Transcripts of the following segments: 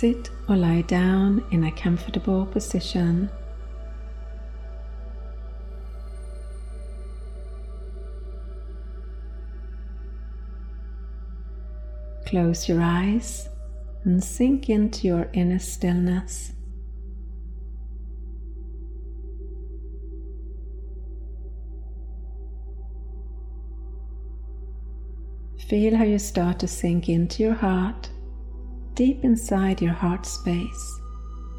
Sit or lie down in a comfortable position. Close your eyes and sink into your inner stillness. Feel how you start to sink into your heart, deep inside your heart space,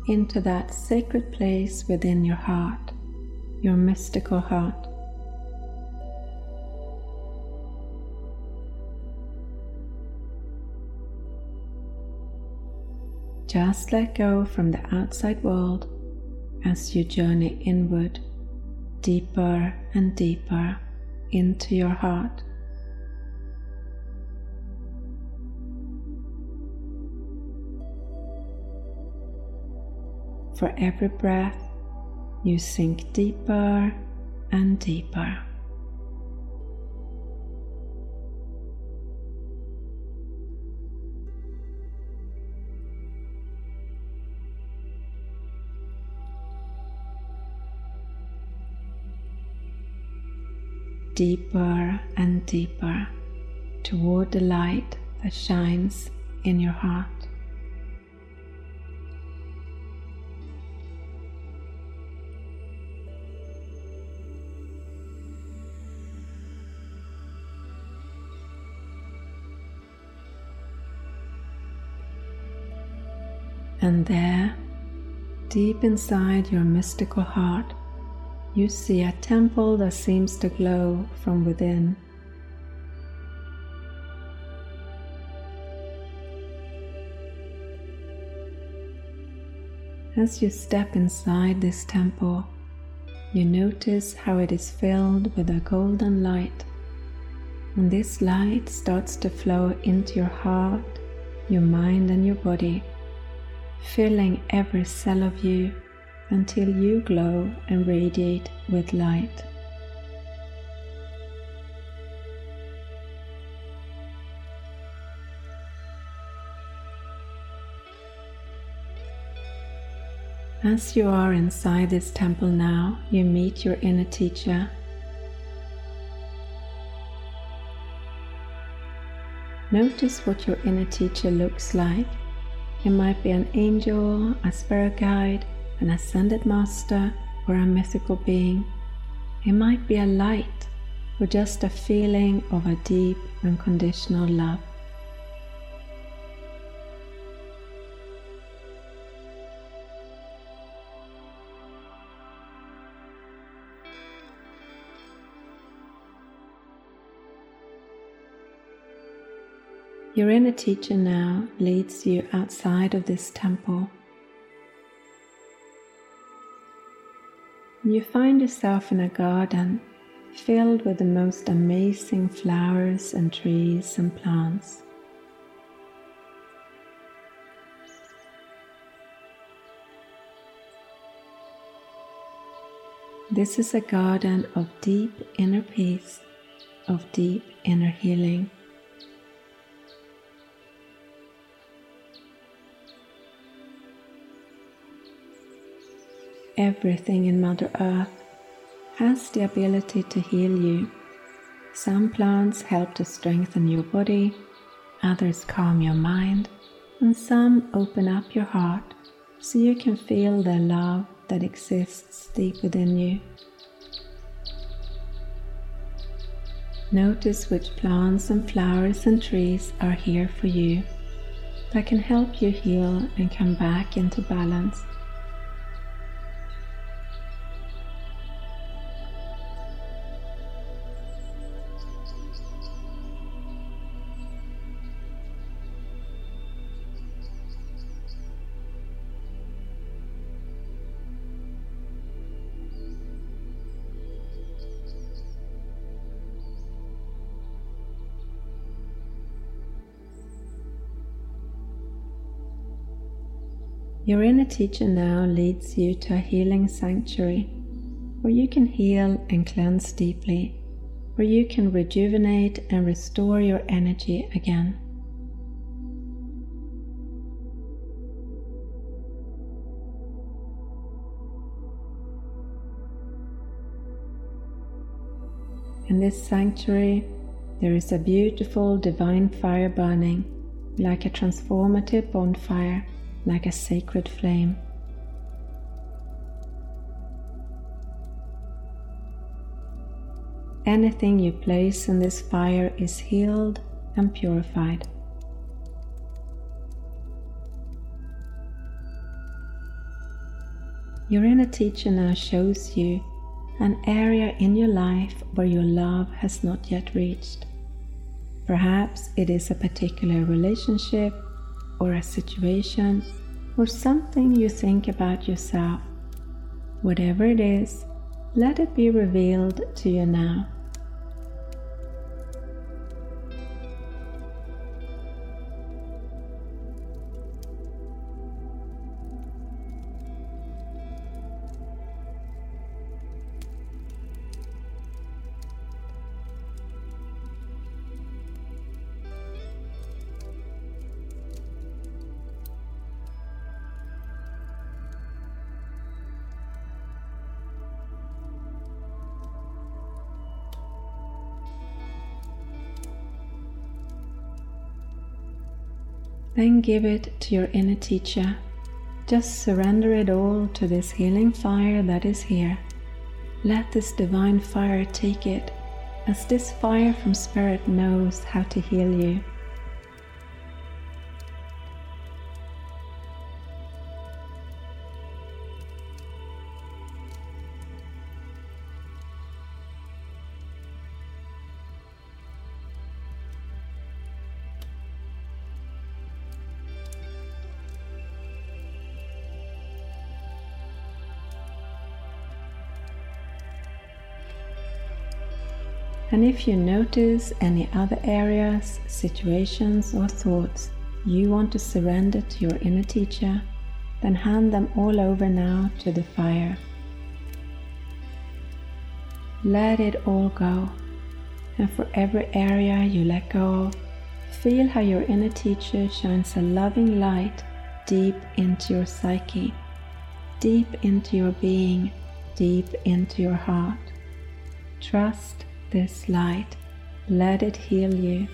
into that sacred place within your heart, your mystical heart. Just let go from the outside world as you journey inward, deeper and deeper into your heart. For every breath, you sink deeper and deeper. Deeper and deeper toward the light that shines in your heart. Deep inside your mystical heart, you see a temple that seems to glow from within. As you step inside this temple, you notice how it is filled with a golden light. And this light starts to flow into your heart, your mind, and your body filling every cell of you until you glow and radiate with light. As you are inside this temple now, you meet your inner teacher. Notice what your inner teacher looks like it might be an angel, a spirit guide, an ascended master, or a mythical being. It might be a light or just a feeling of a deep, unconditional love. Your inner teacher now leads you outside of this temple. You find yourself in a garden filled with the most amazing flowers and trees and plants. This is a garden of deep inner peace, of deep inner healing. Everything in Mother Earth has the ability to heal you. Some plants help to strengthen your body, others calm your mind, and some open up your heart so you can feel the love that exists deep within you. Notice which plants and flowers and trees are here for you that can help you heal and come back into balance. teacher now leads you to a healing sanctuary where you can heal and cleanse deeply, where you can rejuvenate and restore your energy again. In this sanctuary, there is a beautiful divine fire burning, like a transformative bonfire like a sacred flame. Anything you place in this fire is healed and purified. Your inner teacher now shows you an area in your life where your love has not yet reached. Perhaps it is a particular relationship or a situation or something you think about yourself. Whatever it is, let it be revealed to you now. Then give it to your inner teacher. Just surrender it all to this healing fire that is here. Let this divine fire take it, as this fire from Spirit knows how to heal you. And if you notice any other areas, situations, or thoughts you want to surrender to your inner teacher, then hand them all over now to the fire. Let it all go, and for every area you let go of, feel how your inner teacher shines a loving light deep into your psyche, deep into your being, deep into your heart. Trust this light. Let it heal you.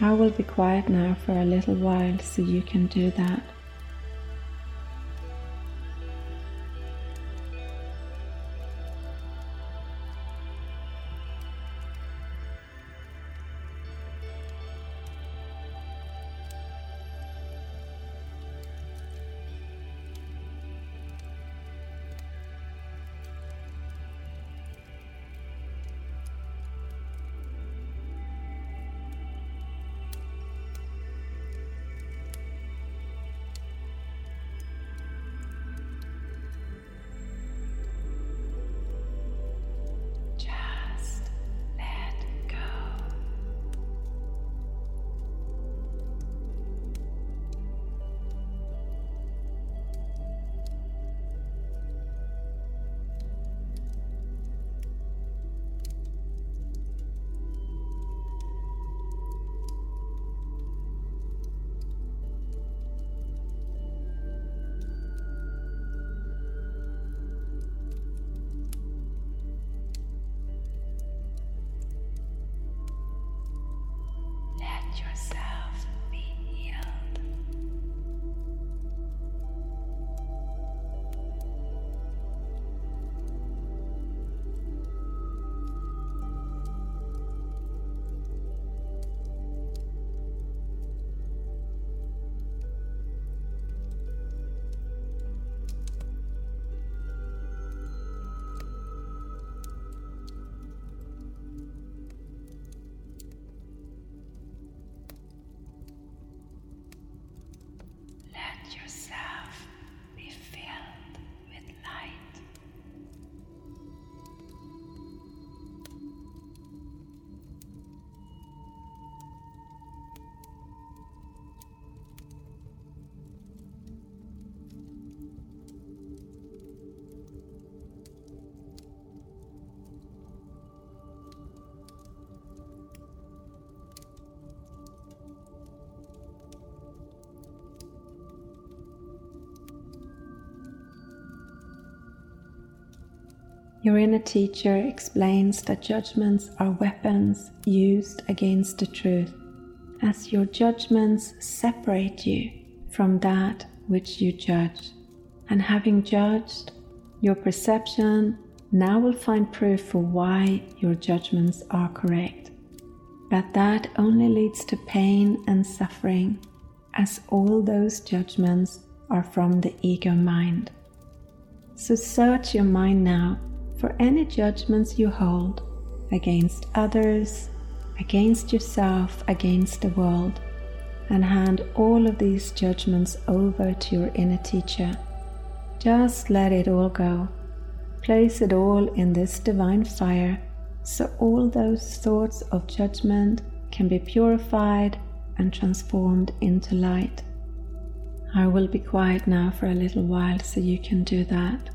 I will be quiet now for a little while so you can do that. Zap. Your inner teacher explains that judgments are weapons used against the truth, as your judgments separate you from that which you judge. And having judged, your perception now will find proof for why your judgments are correct. But that only leads to pain and suffering, as all those judgments are from the ego mind. So search your mind now for any judgments you hold against others, against yourself, against the world, and hand all of these judgments over to your inner teacher. Just let it all go. Place it all in this divine fire so all those thoughts of judgment can be purified and transformed into light. I will be quiet now for a little while so you can do that.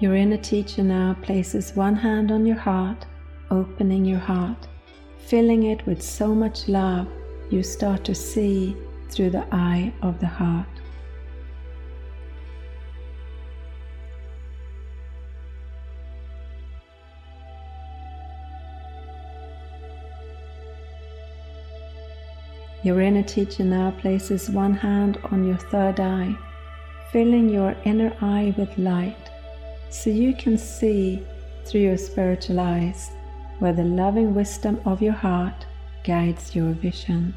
Your inner teacher now places one hand on your heart, opening your heart, filling it with so much love you start to see through the eye of the heart. Your inner teacher now places one hand on your third eye, filling your inner eye with light so you can see through your spiritual eyes where the loving wisdom of your heart guides your vision.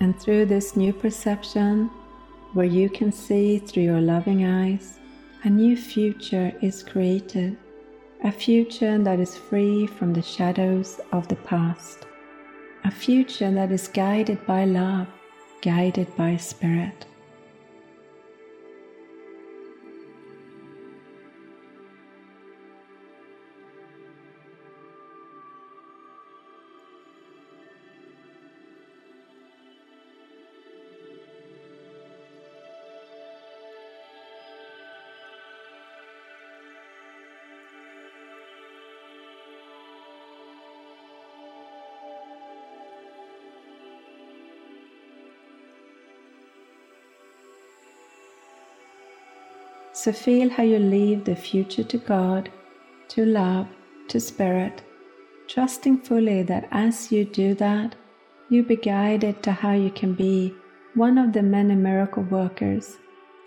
And through this new perception, where you can see through your loving eyes, a new future is created, a future that is free from the shadows of the past, a future that is guided by love, guided by spirit. So feel how you leave the future to God, to love, to Spirit, trusting fully that as you do that, you be guided to how you can be one of the many miracle workers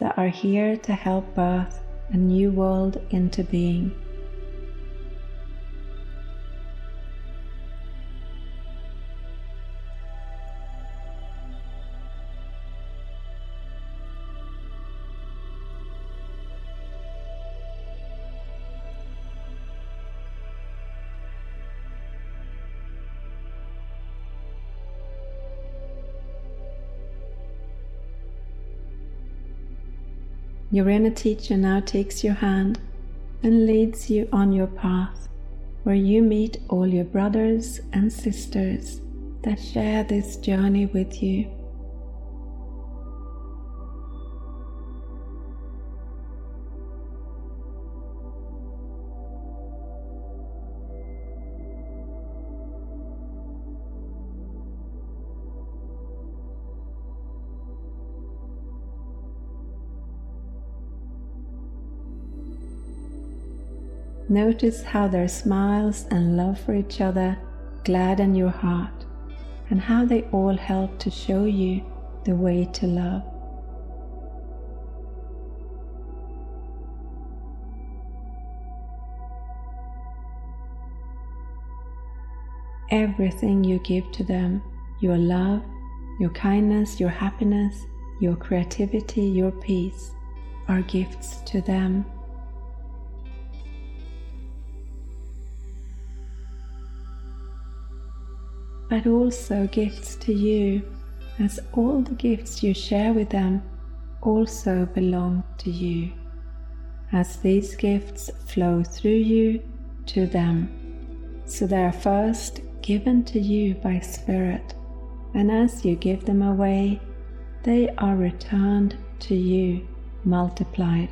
that are here to help birth a new world into being. Your inner teacher now takes your hand and leads you on your path where you meet all your brothers and sisters that share this journey with you. Notice how their smiles and love for each other gladden your heart, and how they all help to show you the way to love. Everything you give to them, your love, your kindness, your happiness, your creativity, your peace, are gifts to them. But also gifts to you, as all the gifts you share with them also belong to you, as these gifts flow through you to them. So they are first given to you by Spirit, and as you give them away, they are returned to you multiplied.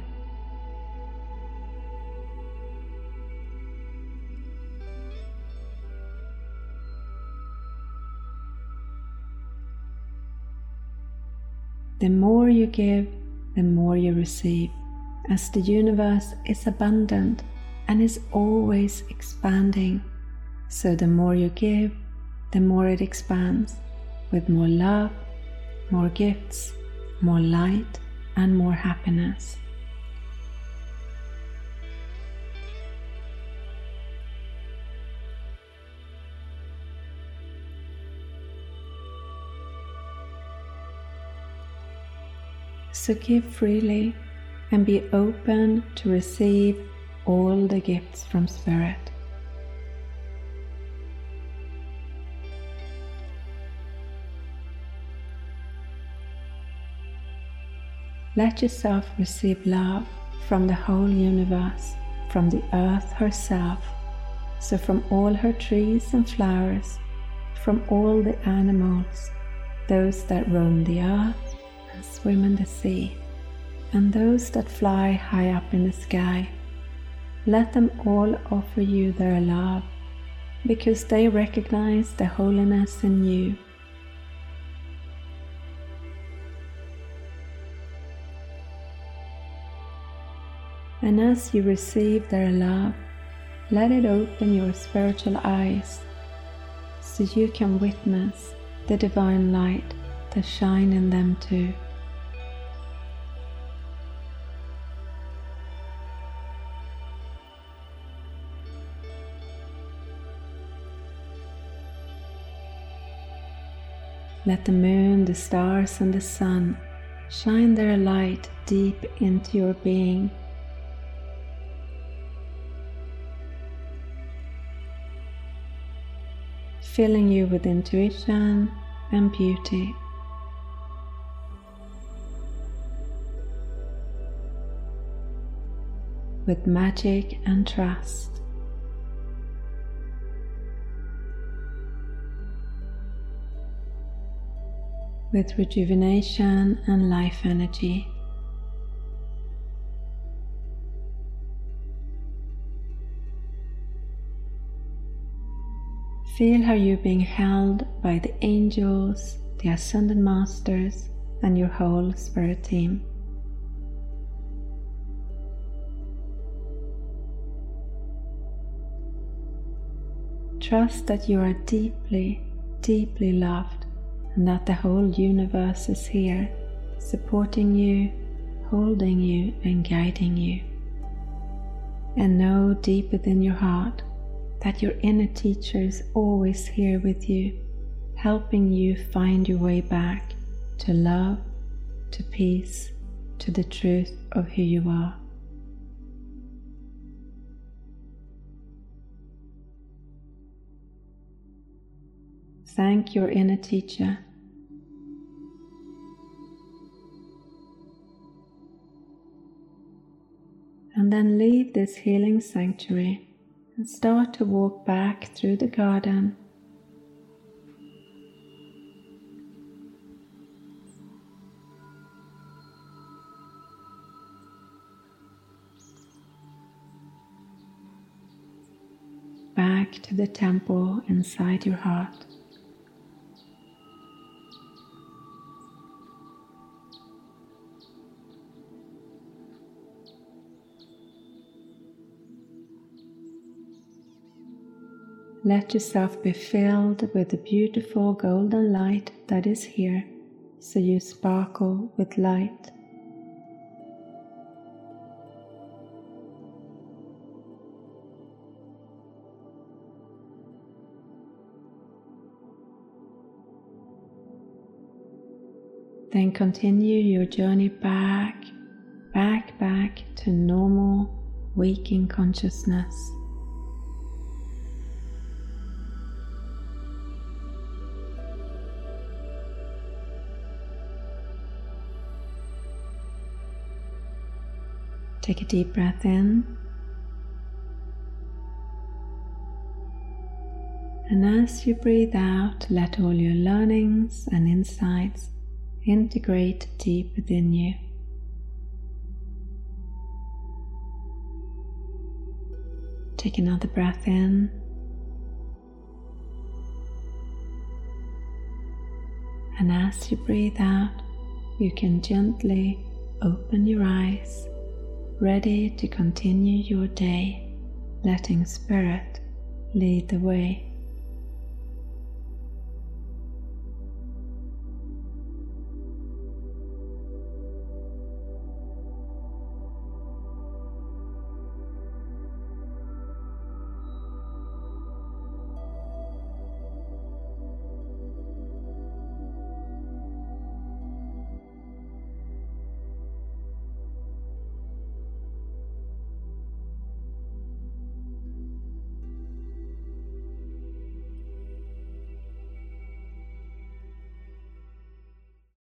The more you give, the more you receive, as the universe is abundant and is always expanding. So the more you give, the more it expands with more love, more gifts, more light, and more happiness. So give freely and be open to receive all the gifts from Spirit. Let yourself receive love from the whole universe, from the earth herself, so from all her trees and flowers, from all the animals, those that roam the earth, swim in the sea, and those that fly high up in the sky. Let them all offer you their love, because they recognize the holiness in you. And as you receive their love, let it open your spiritual eyes so you can witness the divine light that shine in them too. Let the moon, the stars, and the sun shine their light deep into your being. Filling you with intuition and beauty. With magic and trust. With rejuvenation and life energy. Feel how you're being held by the angels, the ascended masters, and your whole spirit team. Trust that you are deeply, deeply loved and that the whole universe is here, supporting you, holding you, and guiding you. And know deep within your heart that your inner teacher is always here with you, helping you find your way back to love, to peace, to the truth of who you are. Thank your inner teacher And then leave this healing sanctuary and start to walk back through the garden. Back to the temple inside your heart. Let yourself be filled with the beautiful golden light that is here, so you sparkle with light. Then continue your journey back, back, back to normal waking consciousness. Take a deep breath in. And as you breathe out, let all your learnings and insights integrate deep within you. Take another breath in. And as you breathe out, you can gently open your eyes ready to continue your day, letting Spirit lead the way.